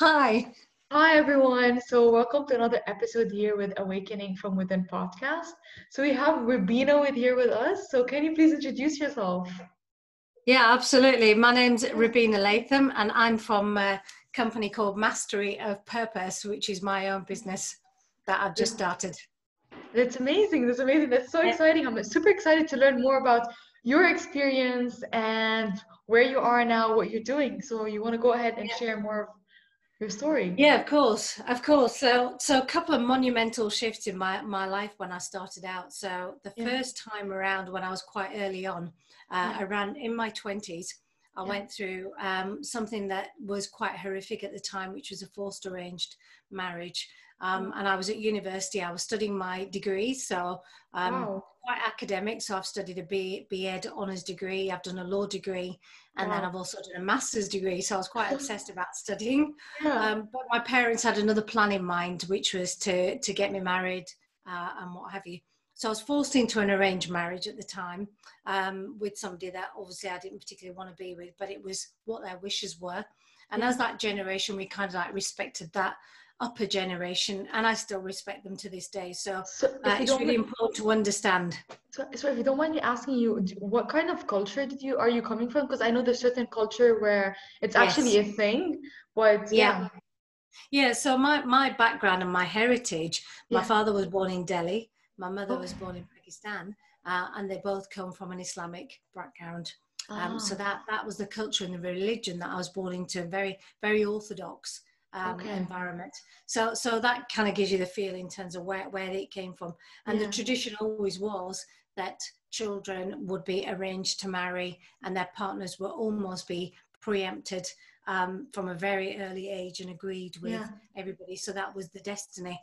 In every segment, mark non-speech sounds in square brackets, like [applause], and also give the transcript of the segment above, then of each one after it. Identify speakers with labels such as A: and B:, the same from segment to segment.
A: Hi.
B: Hi, everyone. So, welcome to another episode here with Awakening from Within podcast. So, we have Robina with here with us. So, can you please introduce yourself?
A: Yeah, absolutely. My name's Robina Latham, and I'm from a company called Mastery of Purpose, which is my own business that I've just started.
B: That's amazing. That's amazing. That's so exciting. I'm super excited to learn more about your experience and where you are now, what you're doing. So, you want to go ahead and share more of your story?
A: Yeah, of course, of course. So, so a couple of monumental shifts in my my life when I started out. So, the yeah. first time around when I was quite early on, uh, yeah. around in my twenties, I yeah. went through um, something that was quite horrific at the time, which was a forced arranged marriage. Um, and I was at university. I was studying my degree, so um, wow. quite academic. So I've studied a B, B.Ed honours degree. I've done a law degree, and wow. then I've also done a master's degree. So I was quite [laughs] obsessed about studying. Yeah. Um, but my parents had another plan in mind, which was to to get me married uh, and what have you. So I was forced into an arranged marriage at the time um, with somebody that obviously I didn't particularly want to be with, but it was what their wishes were. And yeah. as that generation, we kind of like respected that upper generation, and I still respect them to this day. So, so uh, it's really mind, important to understand.
B: So, so, if you don't mind me asking you, what kind of culture did you are you coming from? Because I know there's certain culture where it's yes. actually a thing, but yeah. yeah.
A: Yeah, so my, my background and my heritage, my yeah. father was born in Delhi, my mother oh. was born in Pakistan, uh, and they both come from an Islamic background. Um, oh. So ah. that that was the culture and the religion that I was born into, very very orthodox um, okay. environment. So, so that kind of gives you the feel in terms of where, where it came from. And yeah. the tradition always was that children would be arranged to marry and their partners would almost be preempted um, from a very early age and agreed with yeah. everybody. So that was the destiny.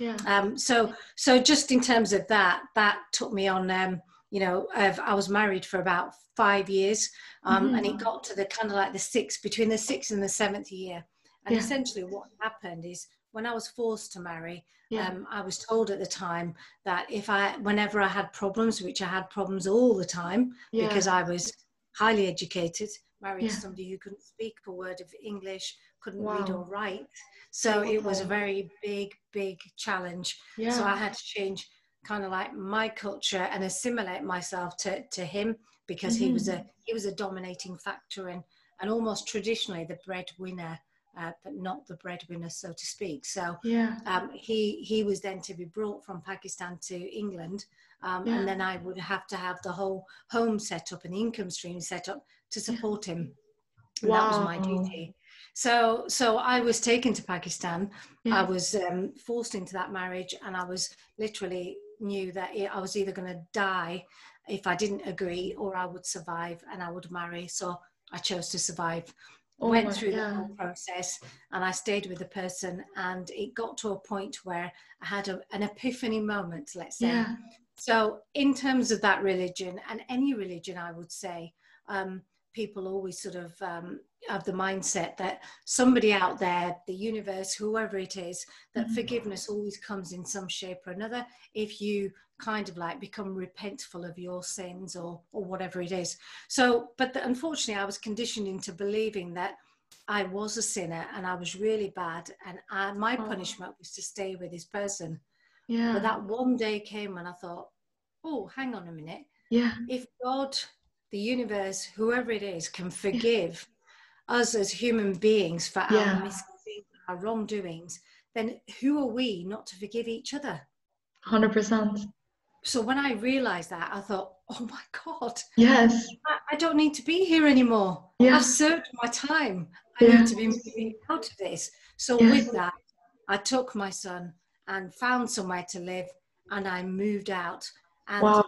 A: Yeah. Um, so, so just in terms of that, that took me on. Um, you know, I was married for about five years, um, mm-hmm. and it got to the kind of like the sixth, between the sixth and the seventh year. And yeah. essentially, what happened is when I was forced to marry, yeah. um, I was told at the time that if I, whenever I had problems, which I had problems all the time yeah. because I was highly educated, married to somebody who couldn't speak a word of English, couldn't wow. read or write. So it was a very big, big challenge. So I had to change kind of like my culture and assimilate myself to, to him because mm-hmm. he was a mm-hmm. he was a dominating factor and and almost traditionally the breadwinner uh, but not the breadwinner, so to speak. So yeah. um, he he was then to be brought from Pakistan to England, um, yeah. and then I would have to have the whole home set up and the income stream set up to support yeah. him. And wow. that was my duty. So so I was taken to Pakistan. I was um, forced into that marriage, and I was literally knew that I was either going to die if I didn't agree, or I would survive and I would marry. So I chose to survive oh went through the whole process and I stayed with the person and it got to a point where I had a, an epiphany moment, let's say. Yeah. So in terms of that religion and any religion, I would say, um, people always sort of um, have the mindset that somebody out there, the universe, whoever it is, that mm-hmm. forgiveness always comes in some shape or another if you kind of like become repentful of your sins or or whatever it is. So, but the, unfortunately, I was conditioned into believing that I was a sinner and I was really bad, and I, my oh. punishment was to stay with this person. Yeah. But that one day came when I thought, oh, hang on a minute. Yeah. If God the universe, whoever it is, can forgive yeah. us as human beings for yeah. our mistakes, our wrongdoings, then who are we not to forgive each other?
B: 100%.
A: So when I realized that, I thought, oh my God.
B: Yes.
A: I, I don't need to be here anymore. Yeah. I've served my time. I yeah. need to be moving out of this. So yes. with that, I took my son and found somewhere to live and I moved out. And wow.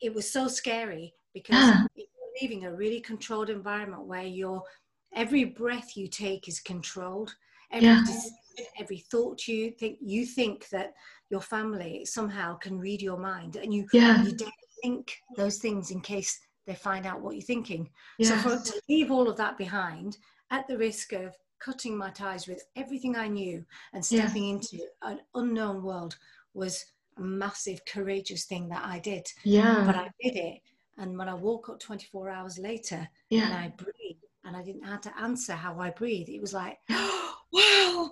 A: it was so scary because yeah. you're leaving a really controlled environment where your every breath you take is controlled every yeah. decision, every thought you think you think that your family somehow can read your mind and you yeah. you don't think those things in case they find out what you're thinking yes. so for to leave all of that behind at the risk of cutting my ties with everything i knew and stepping into an unknown world was a massive courageous thing that i did yeah but i did it and when I woke up 24 hours later yeah. and I breathed and I didn't have to answer how I breathe, it was like, [gasps] [gasps]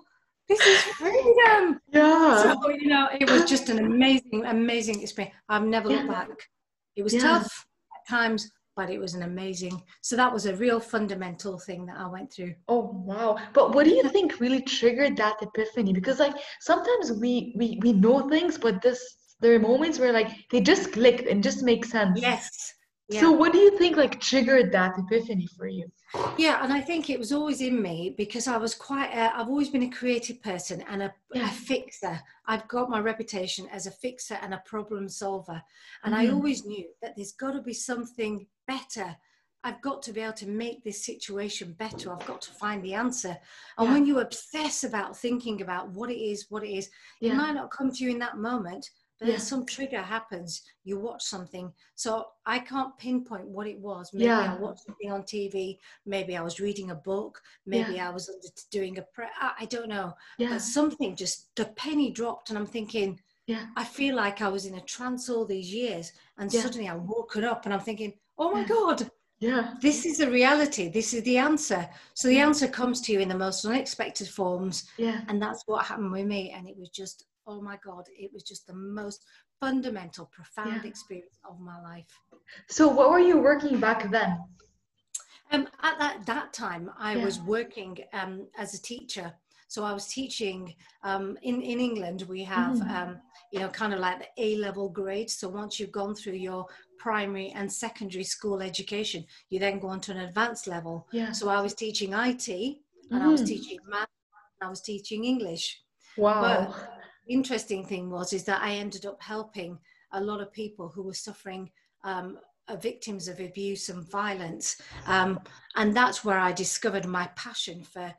A: is freedom.
B: Yeah.
A: So, you know, it was just an amazing, amazing experience. I've never
B: Yeah.
A: looked back. It was
B: Yeah.
A: tough at times, but it was an amazing. So that was a real fundamental thing that I went through.
B: Oh wow. But what do you think really triggered that epiphany? Because like sometimes we we we know things, but this there are moments where like they just click and just make sense.
A: Yes. Yeah.
B: So what do you think like triggered that epiphany for you?
A: Yeah, and I think it was always in me because I was quite, I've always been a creative person and a,
B: Yeah.
A: a fixer. I've got my reputation as a fixer and a problem solver. And I
B: Mhm.
A: always knew that there's got to be something better. I've got to be able to make this situation better. I've got to find the answer. And
B: Yeah.
A: when you obsess about thinking about what it is, what it is, it might not come to you in that moment, but
B: Yeah.
A: then some trigger happens. You watch something. So I can't pinpoint what it was. Maybe
B: Yeah.
A: I watched something on TV. Maybe I was reading a book. Maybe I was doing a prayer. I don't know.
B: Yeah.
A: But something just, the penny dropped, and I'm thinking,
B: Yeah.
A: I feel like I was in a trance all these years. And
B: Yeah.
A: suddenly I'm woken up and I'm thinking, oh my
B: Yeah.
A: God,
B: Yeah.
A: this is a reality. This is the answer. So the answer comes to you in the most unexpected forms.
B: Yeah.
A: And that's what happened with me. And it was just, oh my God, it was just the most fundamental, profound
B: Yeah.
A: experience of my life.
B: So what were you working back then?
A: Um, at that, that time, I
B: Yeah.
A: was working um, as a teacher. So I was teaching um, in, in England, we have,
B: Mhm.
A: um, you know, kind of like the A level grade. So once you've gone through your primary and secondary school education, you then go on to an advanced level.
B: Yeah.
A: So I was teaching IT and I was
B: Mhm.
A: teaching math and I was teaching English.
B: Wow.
A: Interesting thing was is that I ended up helping a lot of people who were suffering um, uh, victims of abuse and violence, um, and that's where I discovered my passion for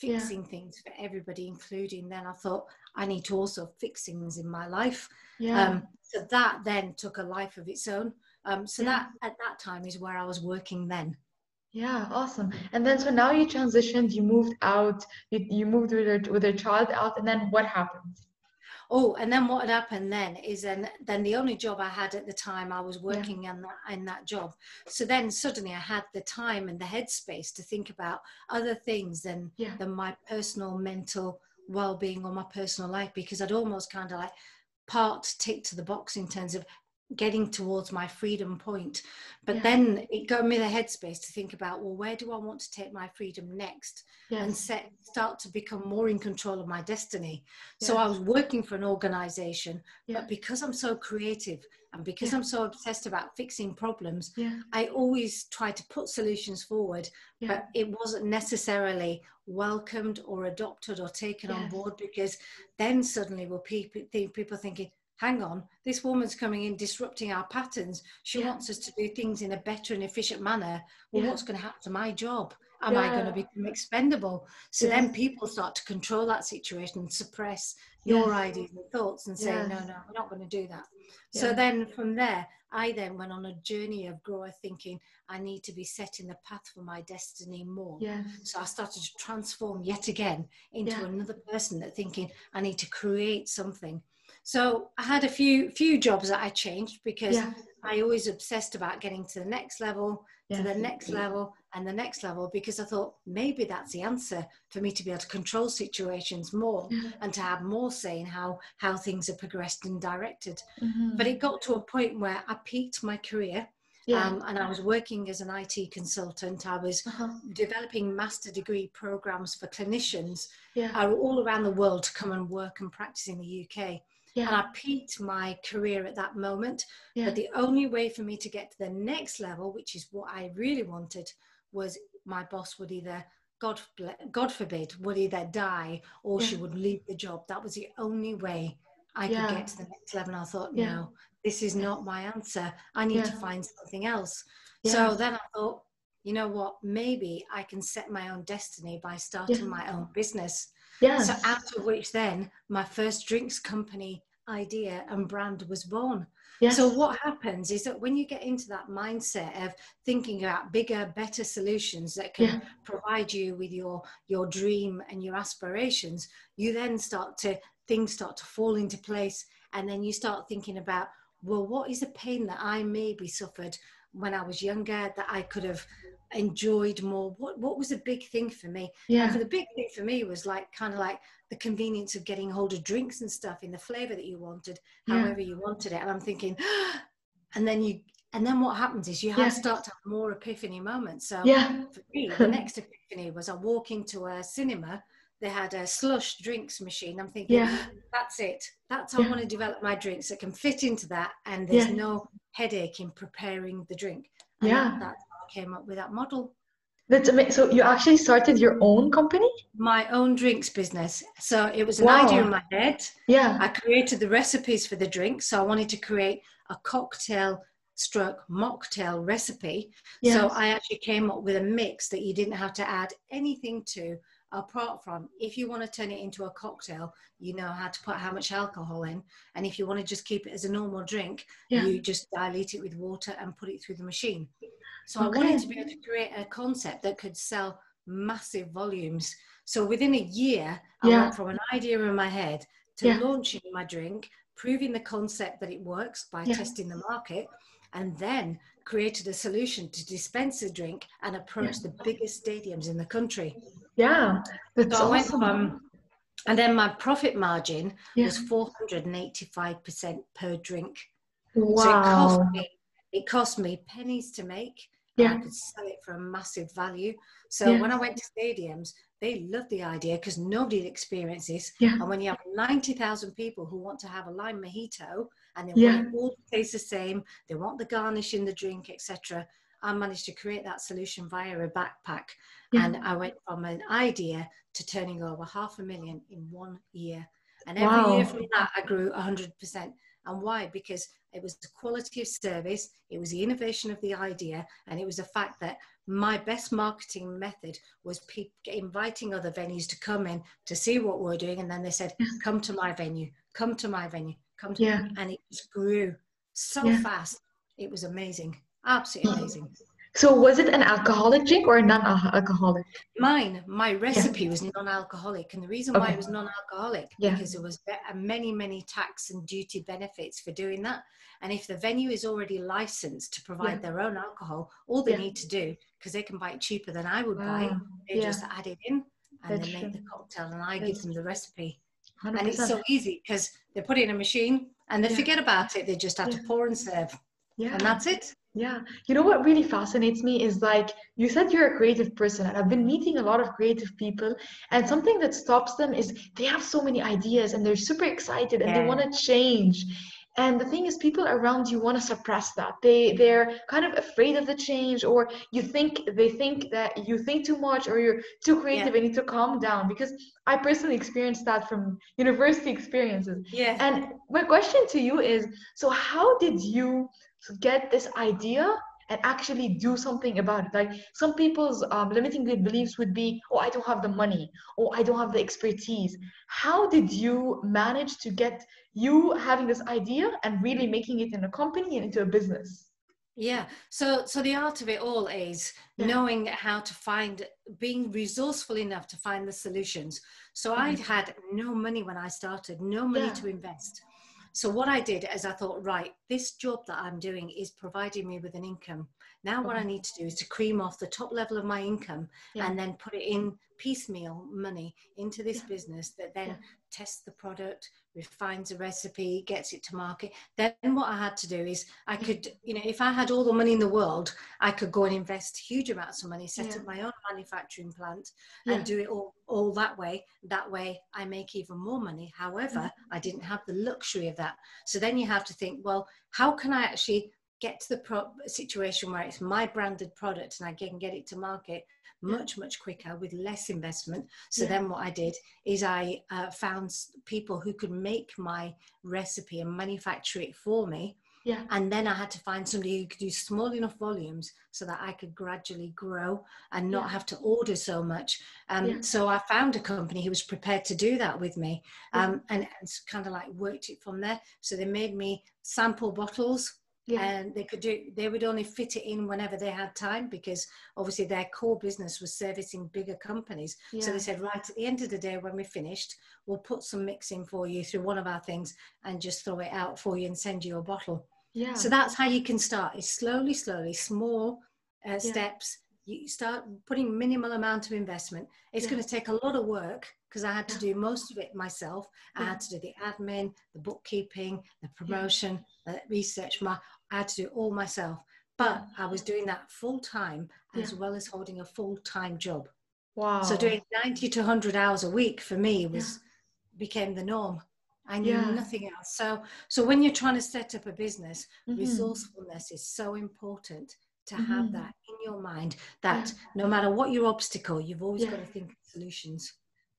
B: Yeah.
A: fixing things for everybody, including. Then I thought I need to also fix things in my life.
B: Yeah.
A: Um, so that then took a life of its own. Um, so
B: Yeah.
A: that at that time is where I was working then.
B: Yeah, awesome. And then so now you transitioned, you moved out, you, you moved with your with your child out, and then what happened?
A: Oh, and then what had happened then is then then the only job I had at the time I was working in that in that job. So then suddenly I had the time and the headspace to think about other things than
B: Yeah.
A: than my personal mental well-being or my personal life because I'd almost kind of like part tick to the box in terms of getting towards my freedom point. But
B: Yeah.
A: then it got me the headspace to think about well where do I want to take my freedom next? and set start to become more in control of my destiny. So I was working for an organization,
B: Yeah.
A: but because I'm so creative and because
B: Yeah.
A: I'm so obsessed about fixing problems,
B: Yeah.
A: I always try to put solutions forward, but it wasn't necessarily welcomed or adopted or taken on board because then suddenly were people people thinking, hang on, this woman's coming in disrupting our patterns. She
B: Yeah.
A: wants us to do things in a better and efficient manner. Well,
B: Yeah.
A: what's going to happen to my job? Am I going to become expendable? So then people start to control that situation and suppress your ideas and thoughts and say, no, no, we're not going to do that. So then from there, I then went on a journey of growth thinking I need to be setting the path for my destiny more.
B: Yes.
A: So I started to transform yet again into
B: Yeah.
A: another person that thinking I need to create something. So I had a few few jobs that I changed because
B: Yeah.
A: I always obsessed about getting to the next level, to the next level, and the next level because I thought maybe that's the answer for me to be able to control situations more
B: Yeah.
A: and to have more say in how how things are progressed and directed.
B: Mhm.
A: But it got to a point where I peaked my career.
B: Yeah.
A: Um, and I was working as an IT consultant. I was
B: Uh-huh.
A: developing master degree programs for clinicians
B: Yeah.
A: uh, all around the world to come and work and practice in the UK. And I peaked my career at that moment.
B: Yeah.
A: But the only way for me to get to the next level, which is what I really wanted, was my boss would either, God, God forbid, would either die or she would leave the job. That was the only way I
B: Yeah.
A: could get to the next level. And I thought,
B: Yeah.
A: no, this is not my answer. I need to find something else.
B: Yeah.
A: So then I thought, you know what? Maybe I can set my own destiny by starting
B: Yeah.
A: my own business.
B: Yes.
A: So out of which then my first drinks company idea and brand was born.
B: Yes.
A: So what happens is that when you get into that mindset of thinking about bigger, better solutions that can
B: Yeah.
A: provide you with your your dream and your aspirations, you then start to things start to fall into place, and then you start thinking about well, what is the pain that I maybe suffered when I was younger that I could have enjoyed more? What what was a big thing for me? And
B: Yeah.
A: for the big thing for me was like kind of like the convenience of getting hold of drinks and stuff in the flavor that you wanted,
B: Yeah.
A: however you wanted it. And I'm thinking, [gasps] and then you, and then what happens is you have start to have more epiphany moments. So
B: Yeah.
A: for me, [laughs] the next epiphany was I walk into a cinema. They had a slush drinks machine. I'm thinking,
B: Yeah.
A: that's it. That's how I want to develop my drinks that can fit into that, and there's
B: Yeah.
A: no headache in preparing the drink. And
B: Yeah.
A: that, that's how I came up with that model.
B: That's amazing. So you actually started your own company?
A: My own drinks business. So it was an
B: Wow.
A: idea in my head.
B: Yeah.
A: I created the recipes for the drinks. So I wanted to create a cocktail stroke mocktail recipe.
B: Yes.
A: So I actually came up with a mix that you didn't have to add anything to apart from if you want to turn it into a cocktail, you know how to put how much alcohol in. And if you want to just keep it as a normal drink,
B: Yeah.
A: you just dilute it with water and put it through the machine. So I wanted to be able to create a concept that could sell massive volumes. So within a year, I
B: Yeah.
A: went from an idea in my head to
B: Yeah.
A: launching my drink, proving the concept that it works by
B: Yeah.
A: testing the market, and then created a solution to dispense a drink and approach the biggest stadiums in the country.
B: Yeah. That's
A: So I went
B: awesome.
A: from, and then my profit margin was 485% per drink. So it cost
B: Wow.
A: me, it cost me pennies to make.
B: Yeah.
A: I could sell it for a massive value. So
B: Yeah.
A: when I went to stadiums, they loved the idea because nobody had experienced this.
B: Yeah.
A: And when you have 90,000 people who want to have a lime mojito and they
B: Yeah.
A: want it all to taste the same, they want the garnish in the drink, etc. I managed to create that solution via a backpack.
B: Yeah.
A: And I went from an idea to turning over half a million in one year. And every
B: Wow.
A: year from that, I grew 100%. And why? Because it was the quality of service, it was the innovation of the idea, and it was the fact that my best marketing method was pe- inviting other venues to come in to see what we're doing. And then they said, come to my venue, come to my venue, come to
B: Yeah.
A: And it just grew so
B: Yeah.
A: fast. It was amazing. Absolutely amazing.
B: So was it an alcoholic drink or a non-alcoholic?
A: Mine, my recipe was non-alcoholic, and the reason why it was non-alcoholic
B: Yeah.
A: because there was uh, many, many tax and duty benefits for doing that. And if the venue is already licensed to provide
B: Yeah.
A: their own alcohol, all they
B: Yeah.
A: need to do because they can buy it cheaper than I would buy,
B: Wow.
A: they
B: Yeah.
A: just add it in and
B: That's
A: they make
B: true.
A: the cocktail, and I give them the recipe.
B: 100%.
A: And it's so easy because they put it in a machine and they
B: Yeah.
A: forget about it. They just have
B: Yeah.
A: to pour and serve,
B: yeah.
A: and that's it.
B: Yeah, you know what really fascinates me is like you said you're a creative person, and I've been meeting a lot of creative people, and something that stops them is they have so many ideas and they're super excited and they want to change. And the thing is, people around you want to suppress that. They they're kind of afraid of the change, or you think they think that you think too much, or you're too creative and need to calm down. Because I personally experienced that from university experiences.
A: Yeah.
B: And my question to you is so, how did you get this idea and actually do something about it? Like some people's um, limiting beliefs would be, oh, I don't have the money, or I don't have the expertise. How did you manage to get you having this idea and really making it in a company and into a business?
A: Yeah. So so the art of it all is
B: Yeah.
A: knowing how to find being resourceful enough to find the solutions. So I
B: Mhm.
A: had no money when I started, no money
B: Yeah.
A: to invest. So what I did is I thought, right, this job that I'm doing is providing me with an income. Now what I
B: mm-hmm.
A: need to do is to cream off the top level of my income
B: Yeah.
A: and then put it in piecemeal money into this
B: Yeah.
A: business that then
B: Yeah.
A: tests the product, refines a recipe, gets it to market. Then what I had to do is I could, you know, if I had all the money in the world, I could go and invest huge amounts of money, set
B: Yeah.
A: up my own manufacturing plant and do it all, all that way. That way I make even more money. However,
B: Mm-hmm.
A: I didn't have the luxury of that. So then you have to think, well, how can I actually get to the pro- situation where it's my branded product and I can get it to market much, much quicker with less investment. So
B: Yeah.
A: then what I did is I uh, found people who could make my recipe and manufacture it for me.
B: Yeah.
A: And then I had to find somebody who could do small enough volumes so that I could gradually grow and not
B: Yeah.
A: have to order so much. Um,
B: Yeah.
A: So I found a company who was prepared to do that with me
B: Yeah.
A: um, and, and kind of like worked it from there. So they made me sample bottles
B: Yeah.
A: and they could do they would only fit it in whenever they had time because obviously their core business was servicing bigger companies so they said right at the end of the day when we're finished we'll put some mix in for you through one of our things and just throw it out for you and send you a bottle
B: Yeah.
A: so that's how you can start is slowly slowly small uh, steps you start putting minimal amount of investment it's
B: Yeah.
A: going to take a lot of work because I had to do most of it myself. I had to do the admin, the bookkeeping, the promotion, the research. My, I had to do all myself. But I was doing that full time as well as holding a full time job.
B: Wow.
A: So doing 90 to 100 hours a week for me was became the norm. I knew
B: Yeah.
A: nothing else. So so when you're trying to set up a business,
B: Mhm.
A: resourcefulness is so important to have
B: Mhm.
A: that in your mind that no matter what your obstacle, you've always got to think of solutions.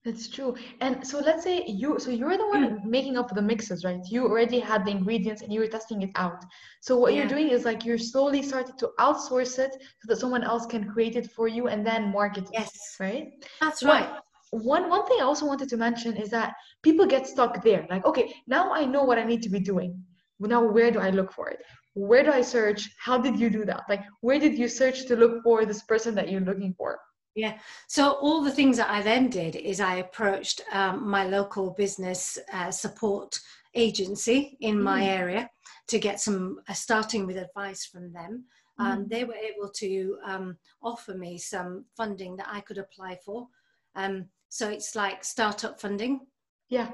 B: That's true. And so let's say you, so you're the one mm. making up the mixes, right? You already had the ingredients and you were testing it out. So what you're doing is like you're slowly starting to outsource it so that someone else can create it for you and then market it,
A: Yes,
B: right?
A: that's right.
B: One one thing I also wanted to mention is that people get stuck there. Like, okay, now I know what I need to be doing. Now where do I look for it? Where do I search? How did you do that? Like, where did you search to look for this person that you're looking for?
A: Yeah. So all the things that I then did is I approached um, my local business uh, support agency in my
B: Mm.
A: area to get some uh, starting with advice from them. Um,
B: Mm.
A: they were able to um, offer me some funding that I could apply for. Um, so it's like startup funding.
B: Yeah.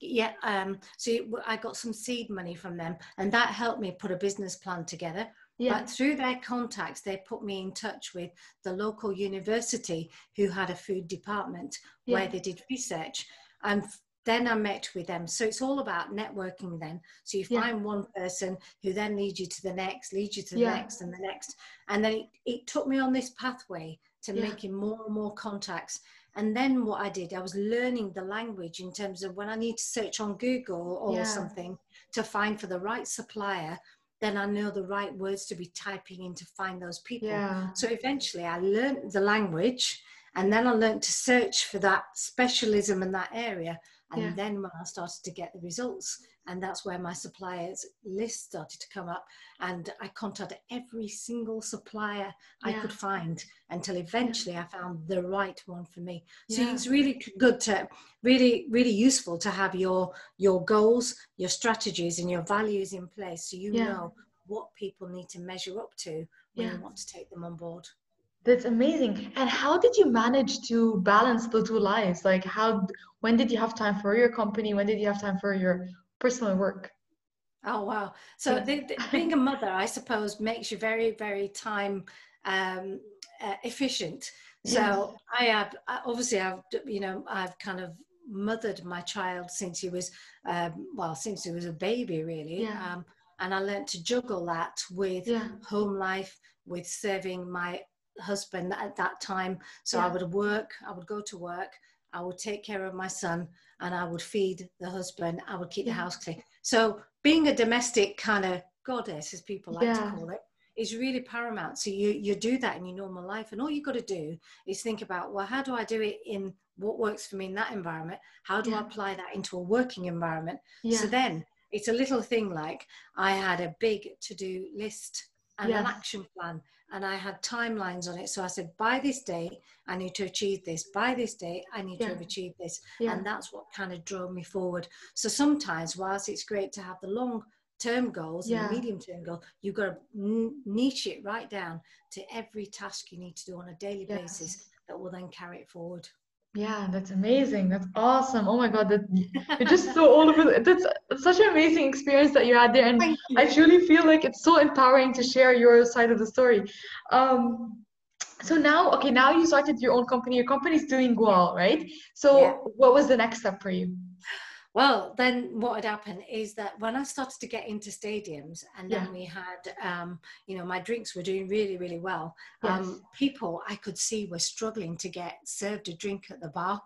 A: Yeah. Um, so I got some seed money from them, and that helped me put a business plan together.
B: Yeah.
A: But through their contacts, they put me in touch with the local university who had a food department where they did research. And then I met with them. So it's all about networking then. So you
B: Yeah.
A: find one person who then leads you to the next, leads you to the
B: Yeah.
A: next and the next. And then it, it took me on this pathway to
B: Yeah.
A: making more and more contacts. And then what I did, I was learning the language in terms of when I need to search on Google or
B: Yeah.
A: something to find for the right supplier, then I know the right words to be typing in to find those people.
B: Yeah.
A: So eventually I learned the language and then I learned to search for that specialism in that area. And
B: Yeah.
A: then when I started to get the results, and that's where my suppliers list started to come up. And I contacted every single supplier I could find until eventually I found the right one for me. So
B: Yeah.
A: it's really good to really, really useful to have your your goals, your strategies, and your values in place so you
B: Yeah.
A: know what people need to measure up to when
B: Yeah.
A: you want to take them on board.
B: That's amazing. And how did you manage to balance the two lives? Like how, when did you have time for your company? When did you have time for your personal work?
A: Oh wow! So
B: Yeah.
A: the, the, being a mother, I suppose, makes you very, very time um, uh, efficient. So
B: Yes.
A: I have obviously I've you know I've kind of mothered my child since he was um, well since he was a baby really,
B: Yeah.
A: um, and I learned to juggle that with
B: Yeah.
A: home life, with serving my husband at that time. So I would work, I would go to work, I would take care of my son, and I would feed the husband. I would keep the house clean. So being a domestic kind of goddess, as people like
B: Yeah.
A: to call it, is really paramount. So you you do that in your normal life, and all you got to do is think about well, how do I do it in what works for me in that environment? How do I apply that into a working environment?
B: Yeah.
A: So then it's a little thing like I had a big to do list and an action plan, and I had timelines on it. So I said, by this day, I need to achieve this. By this day, I need
B: Yeah.
A: to have achieved this.
B: Yeah.
A: And that's what kind of drove me forward. So sometimes, whilst it's great to have the long term goals and the medium term goal, you've got to niche it right down to every task you need to do on a daily basis that will then carry it forward.
B: Yeah, that's amazing. That's awesome. Oh my God, that [laughs] you're just so all over. the- That's such an amazing experience that you had there, and I truly feel like it's so empowering to share your side of the story. Um, so now, okay, now you started your own company. Your company's doing well, right? So
A: Yeah.
B: what was the next step for you?
A: Well, then what had happened is that when I started to get into stadiums, and then
B: Yeah.
A: we had, um, you know, my drinks were doing really, really well.
B: Yes.
A: Um, people I could see were struggling to get served a drink at the bar.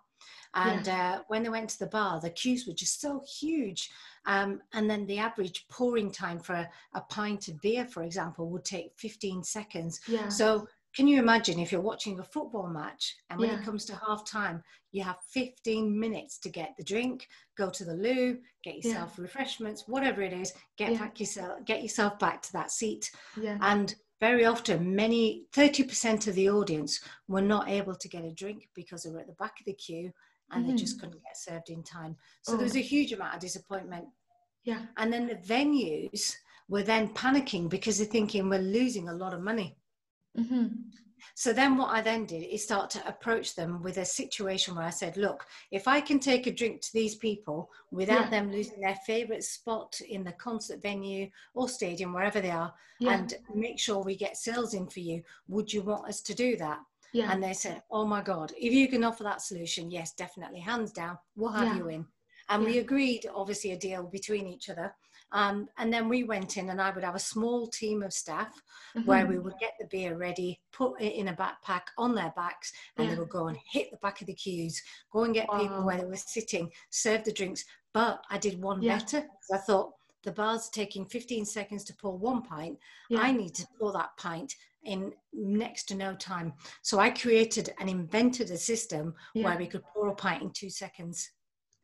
A: And uh, when they went to the bar, the queues were just so huge. Um, and then the average pouring time for a, a pint of beer, for example, would take 15 seconds.
B: Yeah.
A: So can you imagine if you're watching a football match and when
B: Yeah.
A: it comes to half time, you have 15 minutes to get the drink, go to the loo, get
B: Yeah.
A: yourself refreshments, whatever it is, get
B: Yeah.
A: back yourself, get yourself back to that seat.
B: Yeah.
A: And very often, many 30% of the audience were not able to get a drink because they were at the back of the queue and they just couldn't get served in time. So there was
B: Mm-hmm. Oh.
A: a huge amount of disappointment.
B: Yeah.
A: And then the venues were then panicking because they're thinking we're losing a lot of money.
B: Hmm
A: So then what I then did is start to approach them with a situation where I said, look, if I can take a drink to these people without yeah. them losing their favorite spot in the concert venue or stadium, wherever they are, yeah. and make sure we get sales in for you, would you want us to do that? Yeah. And they said, oh my God, if you can offer that solution, yes, definitely, hands down, we'll have you in. And we agreed, obviously, a deal between each other um, and then we went in, and I would have a small team of staff mm-hmm. where we would get the beer ready, put it in a backpack on their backs, and yeah. they would go and hit the back of the queues, go and get wow. people where they were sitting, serve the drinks. But I did one yeah. better. I thought the bar's taking 15 seconds to pour one pint. Yeah. I need to pour that pint in next to no time. So I created and invented a system where we could pour a pint in two seconds.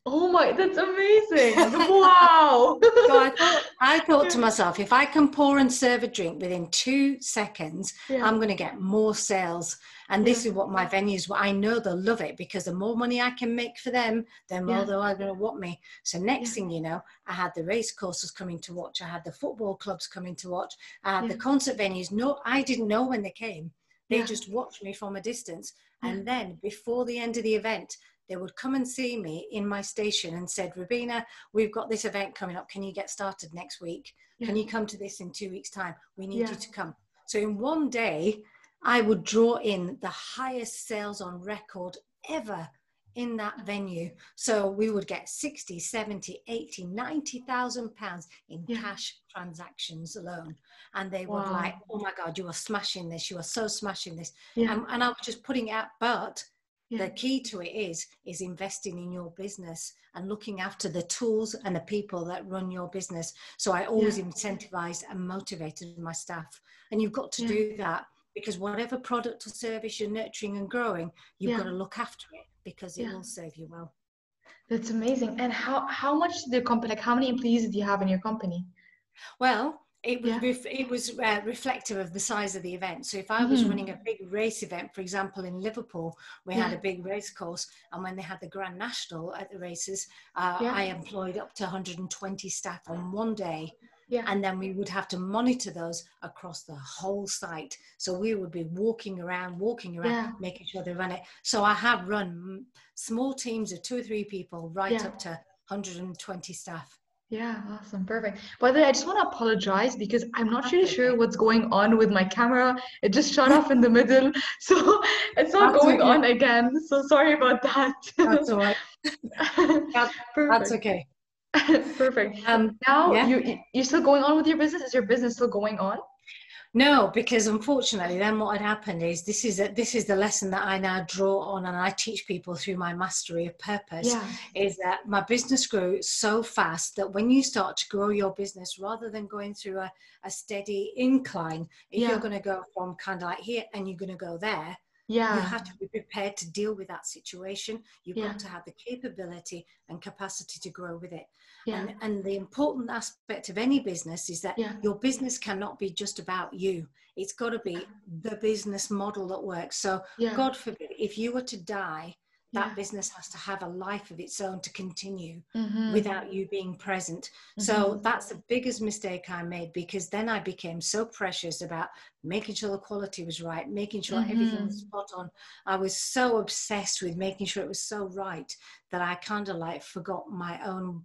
B: Oh my, that's amazing. wow. [laughs]
A: so I thought, I thought to myself, if I can pour and serve a drink within two seconds, yeah. I'm going to get more sales. And this yeah. is what my venues, I know they'll love it because the more money I can make for them, the more yeah. they're going to want me. So next thing you know, I had the race courses coming to watch. I had the football clubs coming to watch. I had the concert venues. No, I didn't know when they came. They just watched me from a distance. And then before the end of the event, they would come and see me in my station and said, Robina, we've got this event coming up. Can you get started next week? Yeah. Can you come to this in two weeks' time? We need yeah. you to come. So in one day, I would draw in the highest sales on record ever in that venue. So we would get 60, 70, 80, 90,000 pounds in yeah. cash transactions alone. And they wow. were like, oh my God, you are smashing this. You are so smashing this. Yeah. And, and I was just putting it out, but yeah. the key to it is is investing in your business and looking after the tools and the people that run your business. So i always yeah. incentivized and motivated my staff. And you've got to yeah. do that because whatever product or service you're nurturing and growing you've got to look after it because it will serve you well.
B: That's amazing. And how how much the company like how many employees do you have in your company?
A: Well it was yeah. ref- it was uh, reflective of the size of the event. So if I was mm-hmm. running a big race event, for example, in Liverpool, we yeah. had a big race course, and when they had the Grand National at the races, uh, yeah. I employed up to 120 staff on one day. Yeah. And then we would have to monitor those across the whole site. So we would be walking around, walking around, making sure they run it. So I have run small teams of two or three people right up to 120 staff.
B: Yeah, awesome. Perfect. By the way, I just want to apologize because I'm not really sure what's going on with my camera. It just shut off in the middle. [laughs] So it's not that's going okay. on again. So sorry about that.
A: That's all right. [laughs] that's, that's okay. [laughs]
B: Perfect. Um, now yeah. you you're still going on with your business? Is your business still going on?
A: No, because unfortunately, then what had happened is this is a, this is the lesson that I now draw on, and I teach people through my mastery of purpose. Yeah. Is that my business grew so fast that when you start to grow your business, rather than going through a, a steady incline, if yeah. you're going to go from kind of like here and you're going to go there, yeah. you have to be prepared to deal with that situation. You've yeah. got to have the capability and capacity to grow with it. Yeah. And, and the important aspect of any business is that yeah. your business cannot be just about you. It's got to be uh-huh. the business model that works. So, God forbid, if you were to die that yeah. business has to have a life of its own to continue mm-hmm. without you being present. Mm-hmm. So that's the biggest mistake I made because then I became so precious about making sure the quality was right, making sure mm-hmm. everything was spot on. I was so obsessed with making sure it was so right that I kind of like forgot my own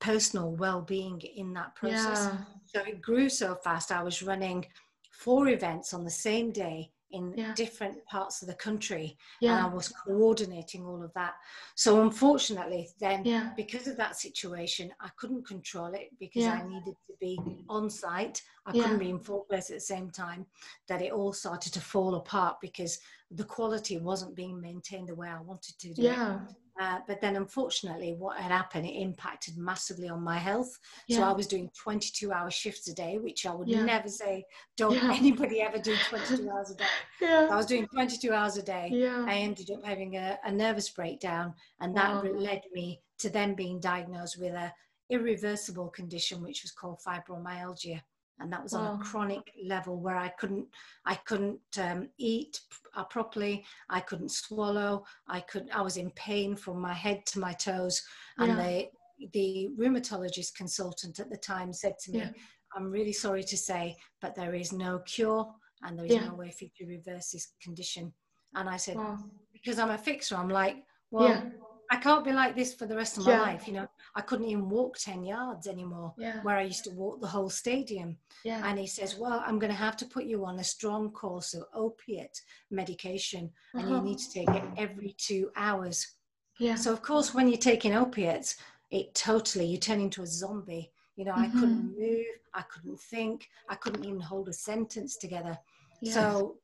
A: personal well-being in that process. Yeah. So it grew so fast. I was running four events on the same day in yeah. different parts of the country yeah. and I was coordinating all of that. So unfortunately then yeah. because of that situation I couldn't control it because I needed to be on site. I couldn't be in four places at the same time that it all started to fall apart because the quality wasn't being maintained the way I wanted to do yeah. it. Uh, but then, unfortunately, what had happened, it impacted massively on my health. Yeah. So I was doing 22 hour shifts a day, which I would yeah. never say, don't yeah. [laughs] anybody ever do 22 hours a day. [laughs] Yeah. I was doing 22 hours a day. Yeah. I ended up having a, a nervous breakdown, and that wow. led me to then being diagnosed with a irreversible condition, which was called fibromyalgia and that was wow. on a chronic level where I couldn't I couldn't um, eat uh, properly I couldn't swallow I could I was in pain from my head to my toes and yeah. the the rheumatologist consultant at the time said to me yeah. I'm really sorry to say but there is no cure and there is
B: Yeah.
A: no way for you to reverse this condition. And I said,
B: Wow.
A: because I'm a fixer, I'm like, well. I can't be like this for the rest of my
B: Yeah.
A: life. You know, I couldn't even walk 10 yards anymore
B: Yeah.
A: where I used to walk the whole stadium.
B: Yeah.
A: And he says, Well, I'm going to have to put you on a strong course of opiate medication and you
B: Uh-huh.
A: need to take it every two hours.
B: Yeah.
A: So, of course, when you're taking opiates, it totally, you turn into a zombie. You know, I
B: Mm-hmm.
A: couldn't move, I couldn't think, I couldn't even hold a sentence together.
B: Yes.
A: So,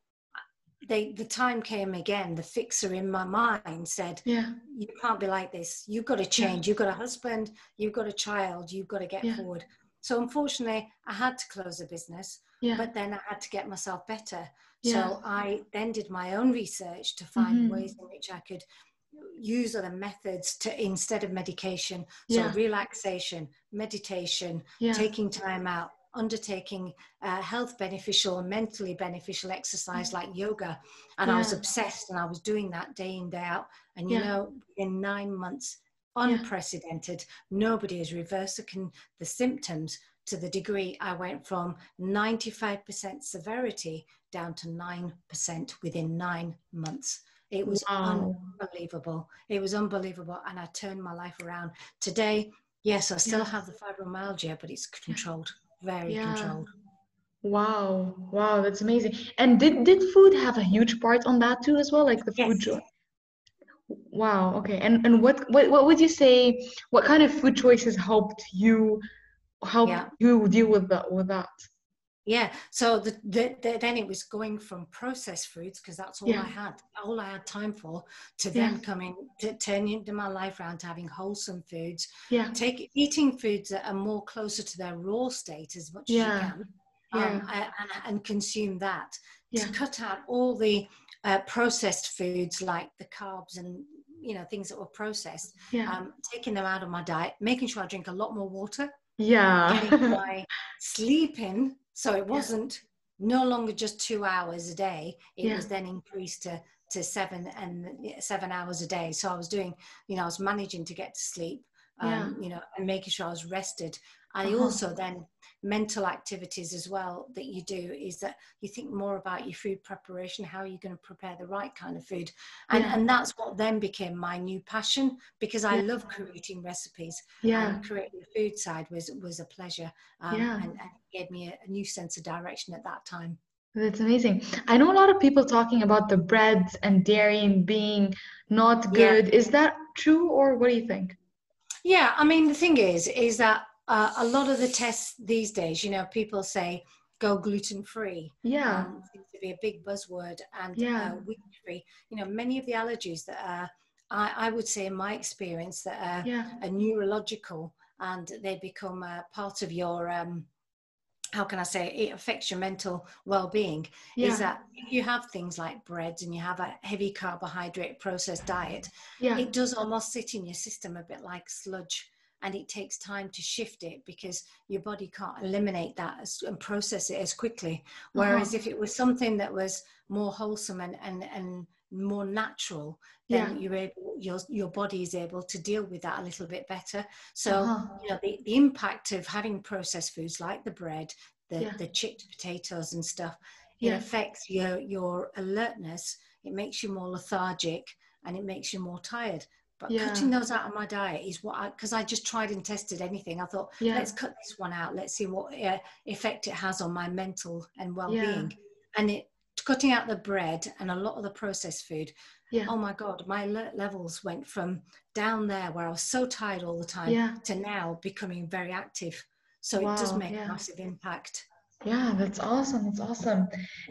A: they, the time came again, the fixer in my mind said,
B: Yeah.
A: you can't be like this. You've got to change. You've got a husband, you've got a child, you've got to get
B: Yeah.
A: forward. So unfortunately, I had to close the business,
B: Yeah.
A: but then I had to get myself better.
B: Yeah.
A: So I then did my own research to find
B: Mhm.
A: ways in which I could use other methods to instead of medication. So
B: Yeah.
A: relaxation, meditation,
B: Yeah.
A: taking time out, undertaking uh, health beneficial and mentally beneficial exercise like yoga. And I was obsessed and I was doing that day in, day out. And you
B: Yeah.
A: know, in nine months, unprecedented, nobody has reversed the, the symptoms to the degree I went from 95% severity down to 9% within nine months. It was
B: Wow.
A: unbelievable. It was unbelievable. And I turned my life around. Today, yes, I still
B: Yeah.
A: have the fibromyalgia, but it's controlled, very
B: Yeah.
A: controlled.
B: Wow. Wow. That's amazing. And did did food have a huge part on that too as well? Like the food
A: Yes.
B: jo- Wow. Okay. And and what what what would you say? What kind of food choices helped you help
A: Yeah.
B: you deal with that with that?
A: Yeah. So the, the, the, then it was going from processed foods because that's all
B: Yeah.
A: I had, all I had time for, to
B: Yeah.
A: then coming to turning my life around to having wholesome foods,
B: Yeah.
A: take eating foods that are more closer to their raw state as much
B: Yeah.
A: as you can, um, and, and consume that.
B: Yeah.
A: To cut out all the uh, processed foods like the carbs and you know things that were processed,
B: Yeah.
A: um, taking them out of my diet, making sure I drink a lot more water
B: Yeah.
A: getting [laughs] my sleep in. So it wasn't no longer just two hours a day. It
B: Yeah.
A: was then increased to, to seven and seven hours a day. So I was doing, you know, I was managing to get to sleep, um, you know, and making sure I was rested. I
B: Uh-huh.
A: also then mental activities as well that you do is that you think more about your food preparation, how are you're going to prepare the right kind of food. And,
B: Yeah.
A: and that's what then became my new passion because I
B: Yeah.
A: love creating recipes
B: Yeah.
A: and creating the food side was was a pleasure um,
B: Yeah.
A: and, and gave me a, a new sense of direction at that time
B: That's amazing. I know a lot of people talking about the breads and dairy and being not
A: Yeah.
B: good. Is that true or what do you think?
A: yeah i mean the thing is is that uh, a lot of the tests these days you know people say go gluten free
B: Yeah.
A: um, seems to be a big buzzword and
B: Yeah.
A: uh, wheat free you know many of the allergies that are I, I would say in my experience that are,
B: Yeah.
A: are neurological and they become a part of your um, how can I say it affects your mental well-being
B: Yeah.
A: is that if you have things like breads and you have a heavy carbohydrate processed diet,
B: Yeah.
A: it does almost sit in your system a bit like sludge and it takes time to shift it because your body can't eliminate that as, and process it as quickly. Whereas
B: Uh-huh.
A: if it was something that was more wholesome and, and, and more natural, then
B: Yeah.
A: you're able, your, your body is able to deal with that a little bit better. So,
B: Uh-huh.
A: you know, the, the impact of having processed foods like the bread, the,
B: Yeah.
A: the chipped potatoes and stuff, it
B: Yeah.
A: affects your, your alertness. It makes you more lethargic and it makes you more tired. But
B: Yeah.
A: cutting those out of my diet is what I, because I just tried and tested anything. I thought,
B: Yeah.
A: let's cut this one out. Let's see what uh, effect it has on my mental and well-being.
B: Yeah.
A: And it cutting out the bread and a lot of the processed food.
B: Yeah.
A: Oh my God, my alert levels went from down there where I was so tired all the time
B: Yeah.
A: to now becoming very active. So it does make
B: yeah.
A: a massive impact.
B: Yeah, that's awesome. That's awesome.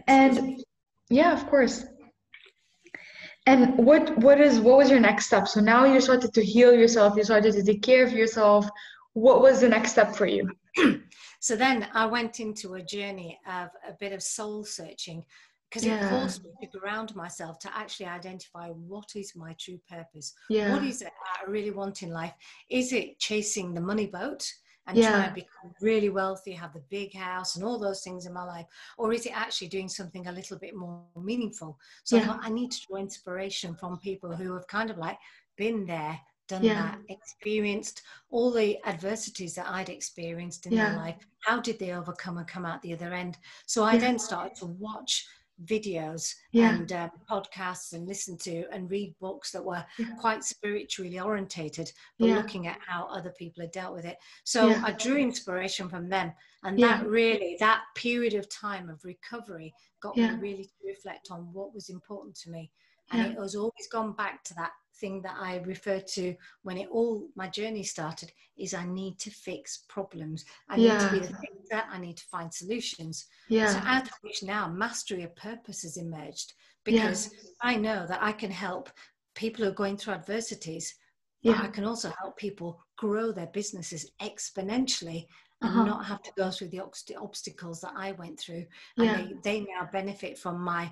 B: And yeah, of course. And what what is what was your next step? So now you started to heal yourself, you started to take care of yourself. What was the next step for you? [clears throat]
A: So then I went into a journey of a bit of soul searching because
B: Yeah.
A: it forced me to ground myself to actually identify what is my true purpose.
B: Yeah.
A: What is it I really want in life? Is it chasing the money boat and
B: Yeah.
A: trying to become really wealthy, have the big house and all those things in my life? Or is it actually doing something a little bit more meaningful? So I
B: Yeah.
A: thought I need to draw inspiration from people who have kind of like been there, done yeah. that, experienced all the adversities that I'd experienced in yeah. their life. How did they overcome and come out the other end? So I yeah. then started to watch videos yeah. and uh, podcasts and listen to and read books that were yeah. quite spiritually orientated but yeah. looking at how other people had dealt with it so i drew inspiration from them and that really that period of time of recovery got me really to reflect on what was important to me and it has always gone back to that thing that I refer to when it all my journey started is I need to fix problems. I yeah. need to be the fixer. I need to find solutions. Yeah. So out of which now mastery of purpose has emerged because yeah. I know that I can help people who are going through adversities. Yeah. I can also help people grow their businesses exponentially and uh-huh. not have to go through the obstacles that I went through. And yeah. they, they now benefit from my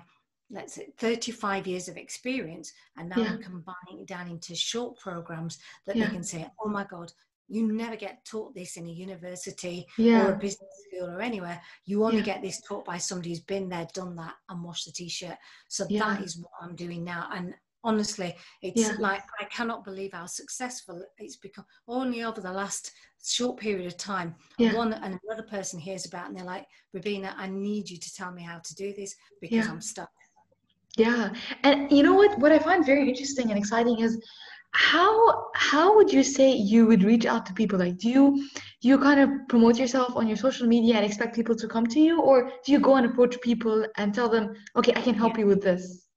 A: let's say 35 years of experience and now yeah. i'm combining it down into short programs that yeah. they can say oh my god you never get taught this in a university yeah. or a business school or anywhere. You only get this taught by somebody who's been there done that and washed the t-shirt. So that is what i'm doing now and honestly it's like i cannot believe how successful it's become. Only over the last short period of time one and another person hears about and they're like Robina I need you to tell me how to do this because I'm stuck
B: yeah. And you know what what I find very interesting and exciting is how how would you say you would reach out to people like do you do you kind of promote yourself on your social media and expect people to come to you or do you go and approach people and tell them okay i can help yeah. you with this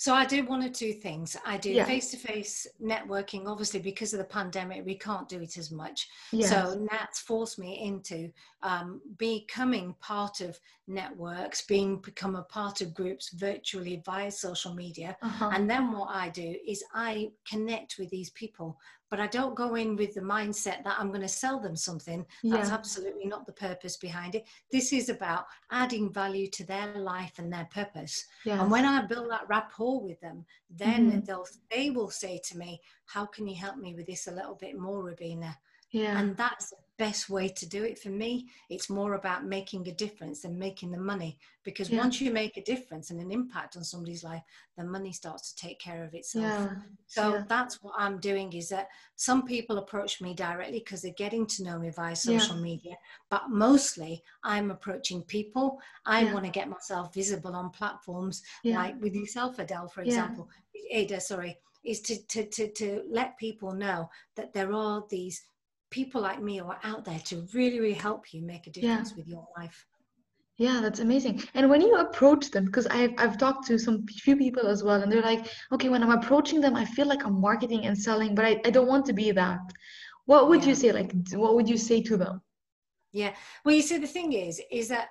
A: so I do one or two things. I do face to face networking, obviously, because of the pandemic, we can't do it as much. Yes. So that's forced me into um, becoming part of networks, being become a part of groups virtually via social media. Uh-huh. And then what I do is I connect with these people but I don't go in with the mindset that I'm going to sell them something. Yeah. That's absolutely not the purpose behind it. This is about adding value to their life and their purpose. Yes. And when I build that rapport with them, then mm-hmm. they'll they will say to me, "How can you help me with this a little bit more, Robina?" Yeah. And that's best way to do it for me it's more about making a difference than making the money. Because yeah. once you make a difference and an impact on somebody's life the money starts to take care of itself. Yeah. so yeah. that's what i'm doing is that some people approach me directly because they're getting to know me via social media but mostly i'm approaching people. I want to get myself visible on platforms like with yourself adele for example. Ada sorry is to, to, to, to let people know that there are these people like me are out there to really, really help you make a difference yeah. with your life.
B: Yeah, that's amazing. And when you approach them, because I've I've talked to some few people as well, and they're like, okay, when I'm approaching them, I feel like I'm marketing and selling, but I, I don't want to be that. What would yeah. you say? Like, what would you say to them?
A: Yeah. Well, you see, the thing is, is that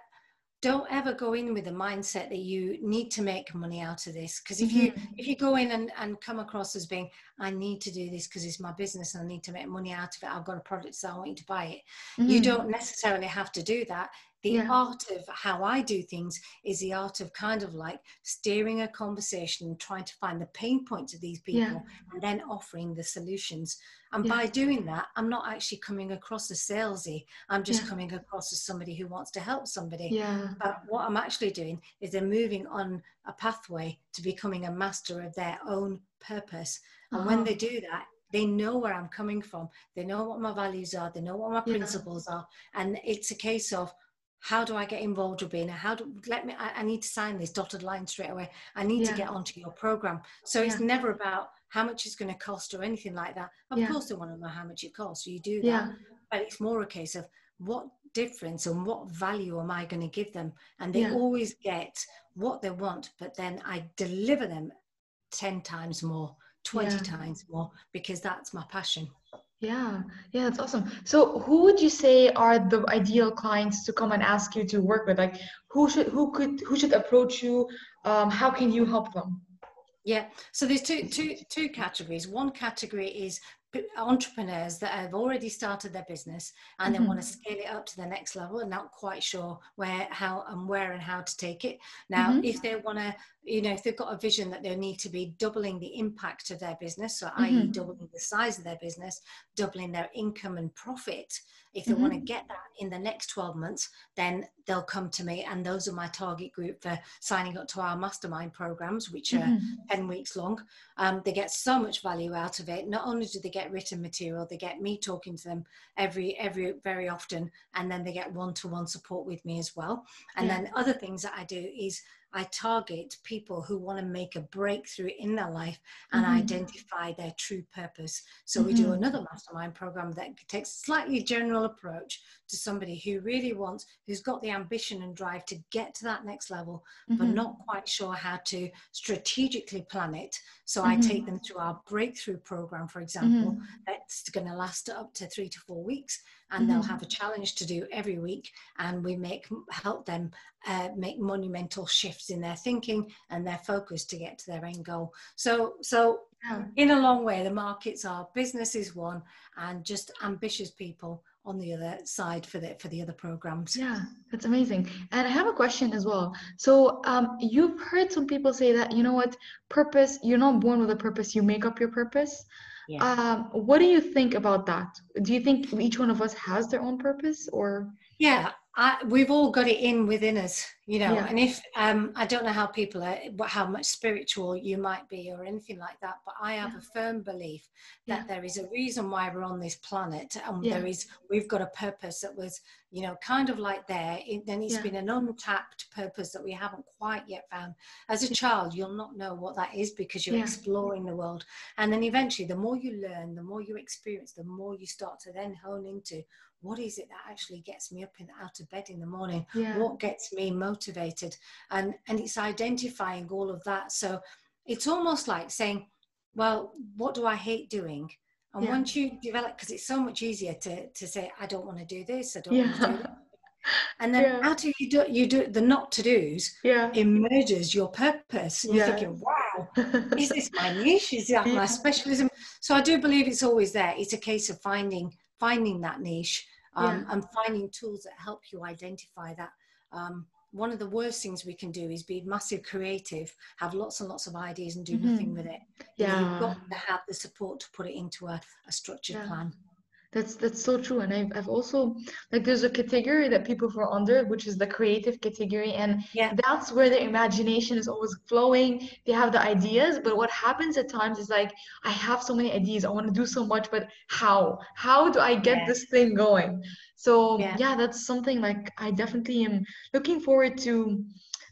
A: don't ever go in with the mindset that you need to make money out of this because if you mm-hmm. if you go in and, and come across as being i need to do this because it's my business and i need to make money out of it i've got a product so i want you to buy it mm-hmm. you don't necessarily have to do that the yeah. art of how I do things is the art of kind of like steering a conversation and trying to find the pain points of these people yeah. and then offering the solutions. And yeah. by doing that, I'm not actually coming across as salesy. I'm just coming across as somebody who wants to help somebody. Yeah. But what I'm actually doing is they're moving on a pathway to becoming a master of their own purpose. And uh-huh. when they do that, they know where I'm coming from. They know what my values are. They know what my principles are. And it's a case of how do I get involved, Robina? How do let me? I, I, need to sign this dotted line straight away. I need yeah. to get onto your program. So it's never about how much it's going to cost or anything like that. Of yeah. course, they want to know how much it costs. So you do that, yeah. but it's more a case of what difference and what value am I going to give them? And they always get what they want, but then I deliver them ten times more, twenty times more because that's my passion.
B: Yeah, yeah, that's awesome. So, who would you say are the ideal clients to come and ask you to work with? Like, who should, who could, who should approach you? Um, how can you help them?
A: Yeah, so there's two, two, two categories. One category is entrepreneurs that have already started their business and mm-hmm. they want to scale it up to the next level and not quite sure where how and where and how to take it now mm-hmm. if they want to you know if they've got a vision that they need to be doubling the impact of their business so mm-hmm. i.e doubling the size of their business doubling their income and profit if they mm-hmm. want to get that in the next 12 months then they'll come to me and those are my target group for signing up to our mastermind programs which are mm-hmm. 10 weeks long um, they get so much value out of it not only do they get written material they get me talking to them every every very often and then they get one-to-one support with me as well and yeah. then other things that i do is I target people who want to make a breakthrough in their life and mm-hmm. identify their true purpose. So mm-hmm. we do mm-hmm. another mastermind program that takes a slightly general approach to somebody who really wants, who's got the ambition and drive to get to that next level, mm-hmm. but not quite sure how to strategically plan it. So I take mm-hmm. them through our breakthrough program, for example, mm-hmm. that's going to last up to three to four weeks and mm-hmm. they'll have a challenge to do every week and we make help them uh, make monumental shifts in their thinking and their focus to get to their end goal. So so yeah. in a long way the markets are business is one and just ambitious people on the other side for the for the other programs.
B: Yeah that's amazing. And i have a question as well. So um, you've heard some people say that you know what? Purpose you're not born with a purpose you make up your purpose yeah. Um, what do you think about that? Do you think each one of us has their own purpose or?
A: Yeah, I, we've all got it in within us, you know. Yeah. And if um, I don't know how people are, how much spiritual you might be or anything like that, but I have yeah. a firm belief that yeah. there is a reason why we're on this planet, and there is we've got a purpose that was, you know, kind of like there. It, then it's been an untapped purpose that we haven't quite yet found. As a child, you'll not know what that is because you're exploring the world, and then eventually, the more you learn, the more you experience, the more you start to then hone into what is it that actually gets me up and out of bed in the morning? Yeah. what gets me motivated? And and it's identifying all of that. So it's almost like saying well what do i hate doing? And yeah. once you develop because it's so much easier to to say i don't want to do this i don't yeah. want to do that. And then yeah. after you do you do the not to do's yeah. emerges your purpose. And yeah. you're thinking wow [laughs] is this my niche? Is that my specialism? So i do believe it's always there. It's a case of finding finding that niche um, yeah. and finding tools that help you identify that. Um, one of the worst things we can do is be massive creative, have lots and lots of ideas and do mm-hmm. nothing with it. Yeah. You've got to have the support to put it into a, a structured yeah. plan
B: that's that's so true and I've, I've also like there's a category that people fall under which is the creative category and yeah. that's where the imagination is always flowing they have the ideas but what happens at times is like i have so many ideas i want to do so much but how how do i get yeah. this thing going so yeah. yeah that's something like i definitely am looking forward to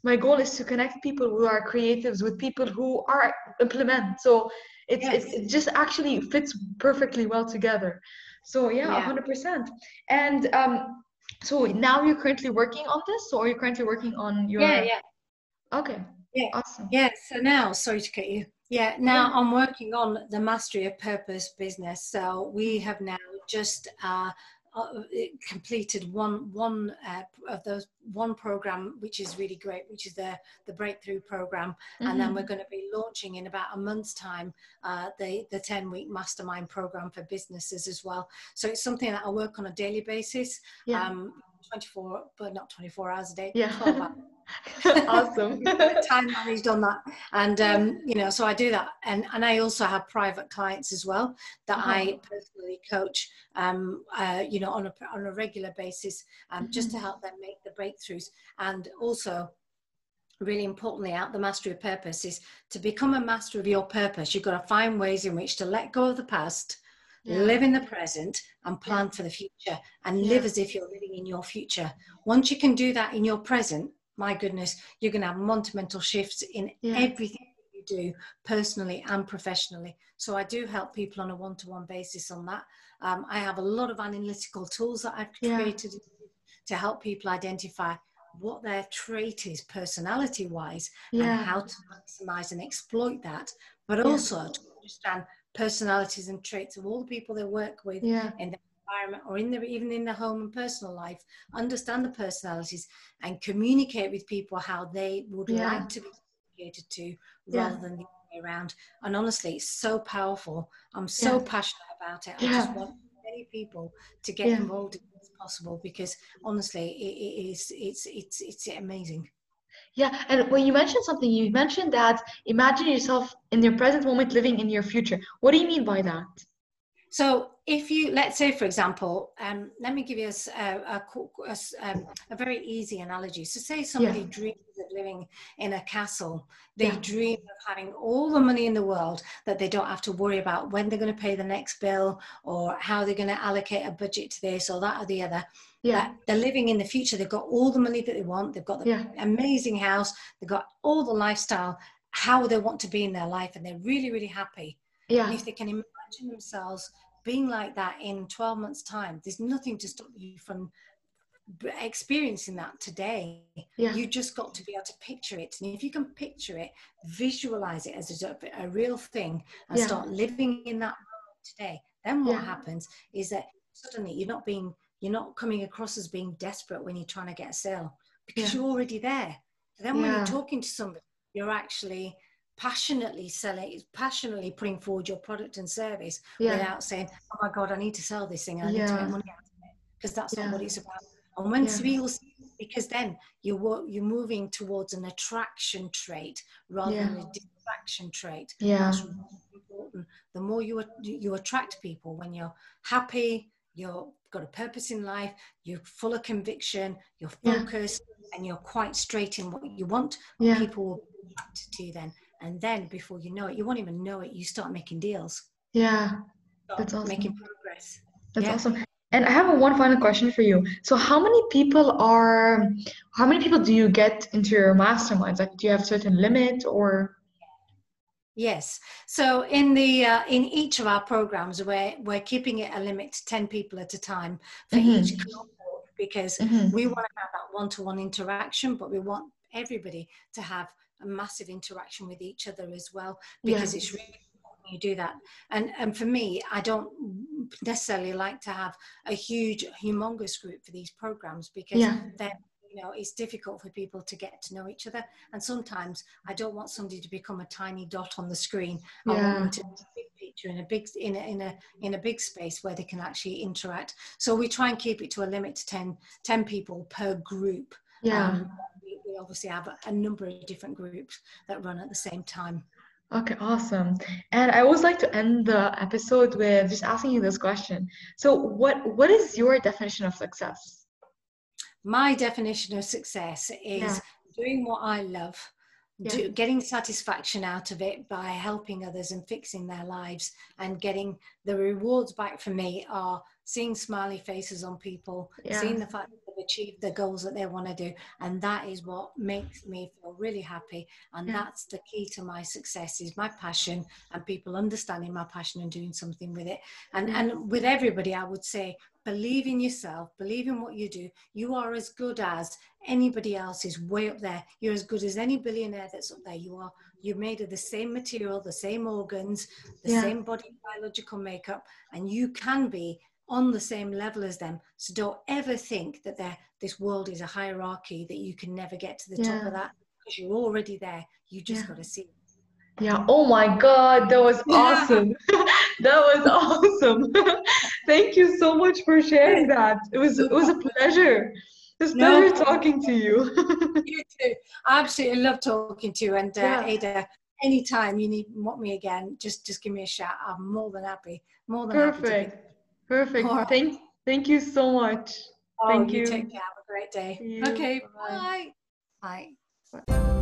B: my goal is to connect people who are creatives with people who are implement so it's, yes. it's it just actually fits perfectly well together so yeah, hundred percent. And um, so now you're currently working on this, or you're currently working on your?
A: Yeah, yeah.
B: Okay.
A: Yeah. Awesome. Yeah. So now, sorry to cut you. Yeah. Now yeah. I'm working on the mastery of purpose business. So we have now just uh, uh, completed one one uh, of those one program which is really great which is the the breakthrough program mm-hmm. and then mm-hmm. we're going to be launching in about a month's time uh, the the 10 week mastermind program for businesses as well so it's something that i work on a daily basis yeah. um 24 but not 24 hours a day
B: yeah [laughs] awesome [laughs]
A: time managed on that and um, you know so i do that and and i also have private clients as well that uh-huh. i personally coach um, uh, you know on a on a regular basis um, mm-hmm. just to mm-hmm. help them make the breakthroughs and also really importantly out the mastery of purpose is to become a master of your purpose you've got to find ways in which to let go of the past yeah. live in the present and plan yeah. for the future and live as if you're living in your future once you can do that in your present my goodness, you're going to have monumental shifts in everything you do, personally and professionally. So I do help people on a one-to-one basis on that. Um, I have a lot of analytical tools that I've created to help people identify what their trait is personality wise yeah. and how to maximize and exploit that, but also to understand personalities and traits of all the people they work with yeah. in their environment or in the even in the home and personal life understand the personalities and communicate with people how they would yeah. like to be communicated to rather yeah. than the other way around. And honestly it's so powerful. I'm so passionate about it. I just want many people to get involved as possible because honestly it, it is it's it's it's amazing
B: Yeah, and when you mentioned something, you mentioned that imagine yourself in your present moment living in your future. What do you mean by that?
A: So, if you, let's say, for example, um, let me give you a, a, a, um, a very easy analogy. So, say somebody yeah. dreams of living in a castle, they yeah. dream of having all the money in the world that they don't have to worry about when they're going to pay the next bill or how they're going to allocate a budget to this or that or the other yeah they're living in the future they've got all the money that they want they've got the yeah. amazing house they've got all the lifestyle how they want to be in their life and they're really really happy yeah and if they can imagine themselves being like that in 12 months time there's nothing to stop you from experiencing that today yeah. you just got to be able to picture it and if you can picture it visualize it as a, a real thing and yeah. start living in that today then what yeah. happens is that suddenly you're not being you're not coming across as being desperate when you're trying to get a sale because yeah. you're already there. then yeah. when you're talking to somebody, you're actually passionately selling, passionately putting forward your product and service yeah. without saying, "Oh my God, I need to sell this thing. I need to make money out of it," because that's not what it's about. And when people, because then you're you're moving towards an attraction trait rather than a distraction trait.
B: Yeah. That's
A: important. The more you you attract people when you're happy, you're got a purpose in life, you're full of conviction, you're focused, yeah. and you're quite straight in what you want, yeah. people will be attracted to you then. And then before you know it, you won't even know it, you start making deals.
B: Yeah. That's awesome.
A: Making progress.
B: That's yeah. awesome. And I have a one final question for you. So how many people are how many people do you get into your masterminds? Like do you have certain limit or
A: Yes. So in the uh, in each of our programs, we're we're keeping it a limit to ten people at a time for mm-hmm. each cohort because mm-hmm. we want to have that one-to-one interaction, but we want everybody to have a massive interaction with each other as well because yeah. it's really important you do that and and for me i don't necessarily like to have a huge humongous group for these programs because yeah. then you know it's difficult for people to get to know each other and sometimes i don't want somebody to become a tiny dot on the screen yeah. i want them to be a big picture in a big in a, in a in a big space where they can actually interact so we try and keep it to a limit to 10 10 people per group
B: yeah um,
A: we, we obviously have a, a number of different groups that run at the same time
B: Okay, awesome. And I always like to end the episode with just asking you this question. So what what is your definition of success?
A: My definition of success is yeah. doing what I love, yeah. do, getting satisfaction out of it by helping others and fixing their lives, and getting the rewards back for me are seeing smiley faces on people, yeah. seeing the fact that they've achieved the goals that they want to do. And that is what makes me feel really happy. And yeah. that's the key to my success is my passion and people understanding my passion and doing something with it. And, mm. and with everybody, I would say, believe in yourself, believe in what you do. You are as good as anybody else is way up there. You're as good as any billionaire that's up there. You are, you're made of the same material, the same organs, the yeah. same body biological makeup, and you can be on the same level as them. So don't ever think that this world is a hierarchy that you can never get to the yeah. top of that because you're already there. You just yeah. got to see it.
B: Yeah. Oh my God, that was [laughs] awesome. [laughs] that was awesome. [laughs] Thank you so much for sharing that. It was it was a pleasure. It was no. pleasure talking to you.
A: you too. I absolutely love talking to you. And uh, yeah. Ada, anytime you need want me again, just just give me a shout. I'm more than happy. More than
B: Perfect.
A: happy.
B: Perfect. Right. Thank, thank you so much.
A: Oh,
B: thank
A: you. you. Take care. Have a great day. Okay. Bye. Bye. Bye.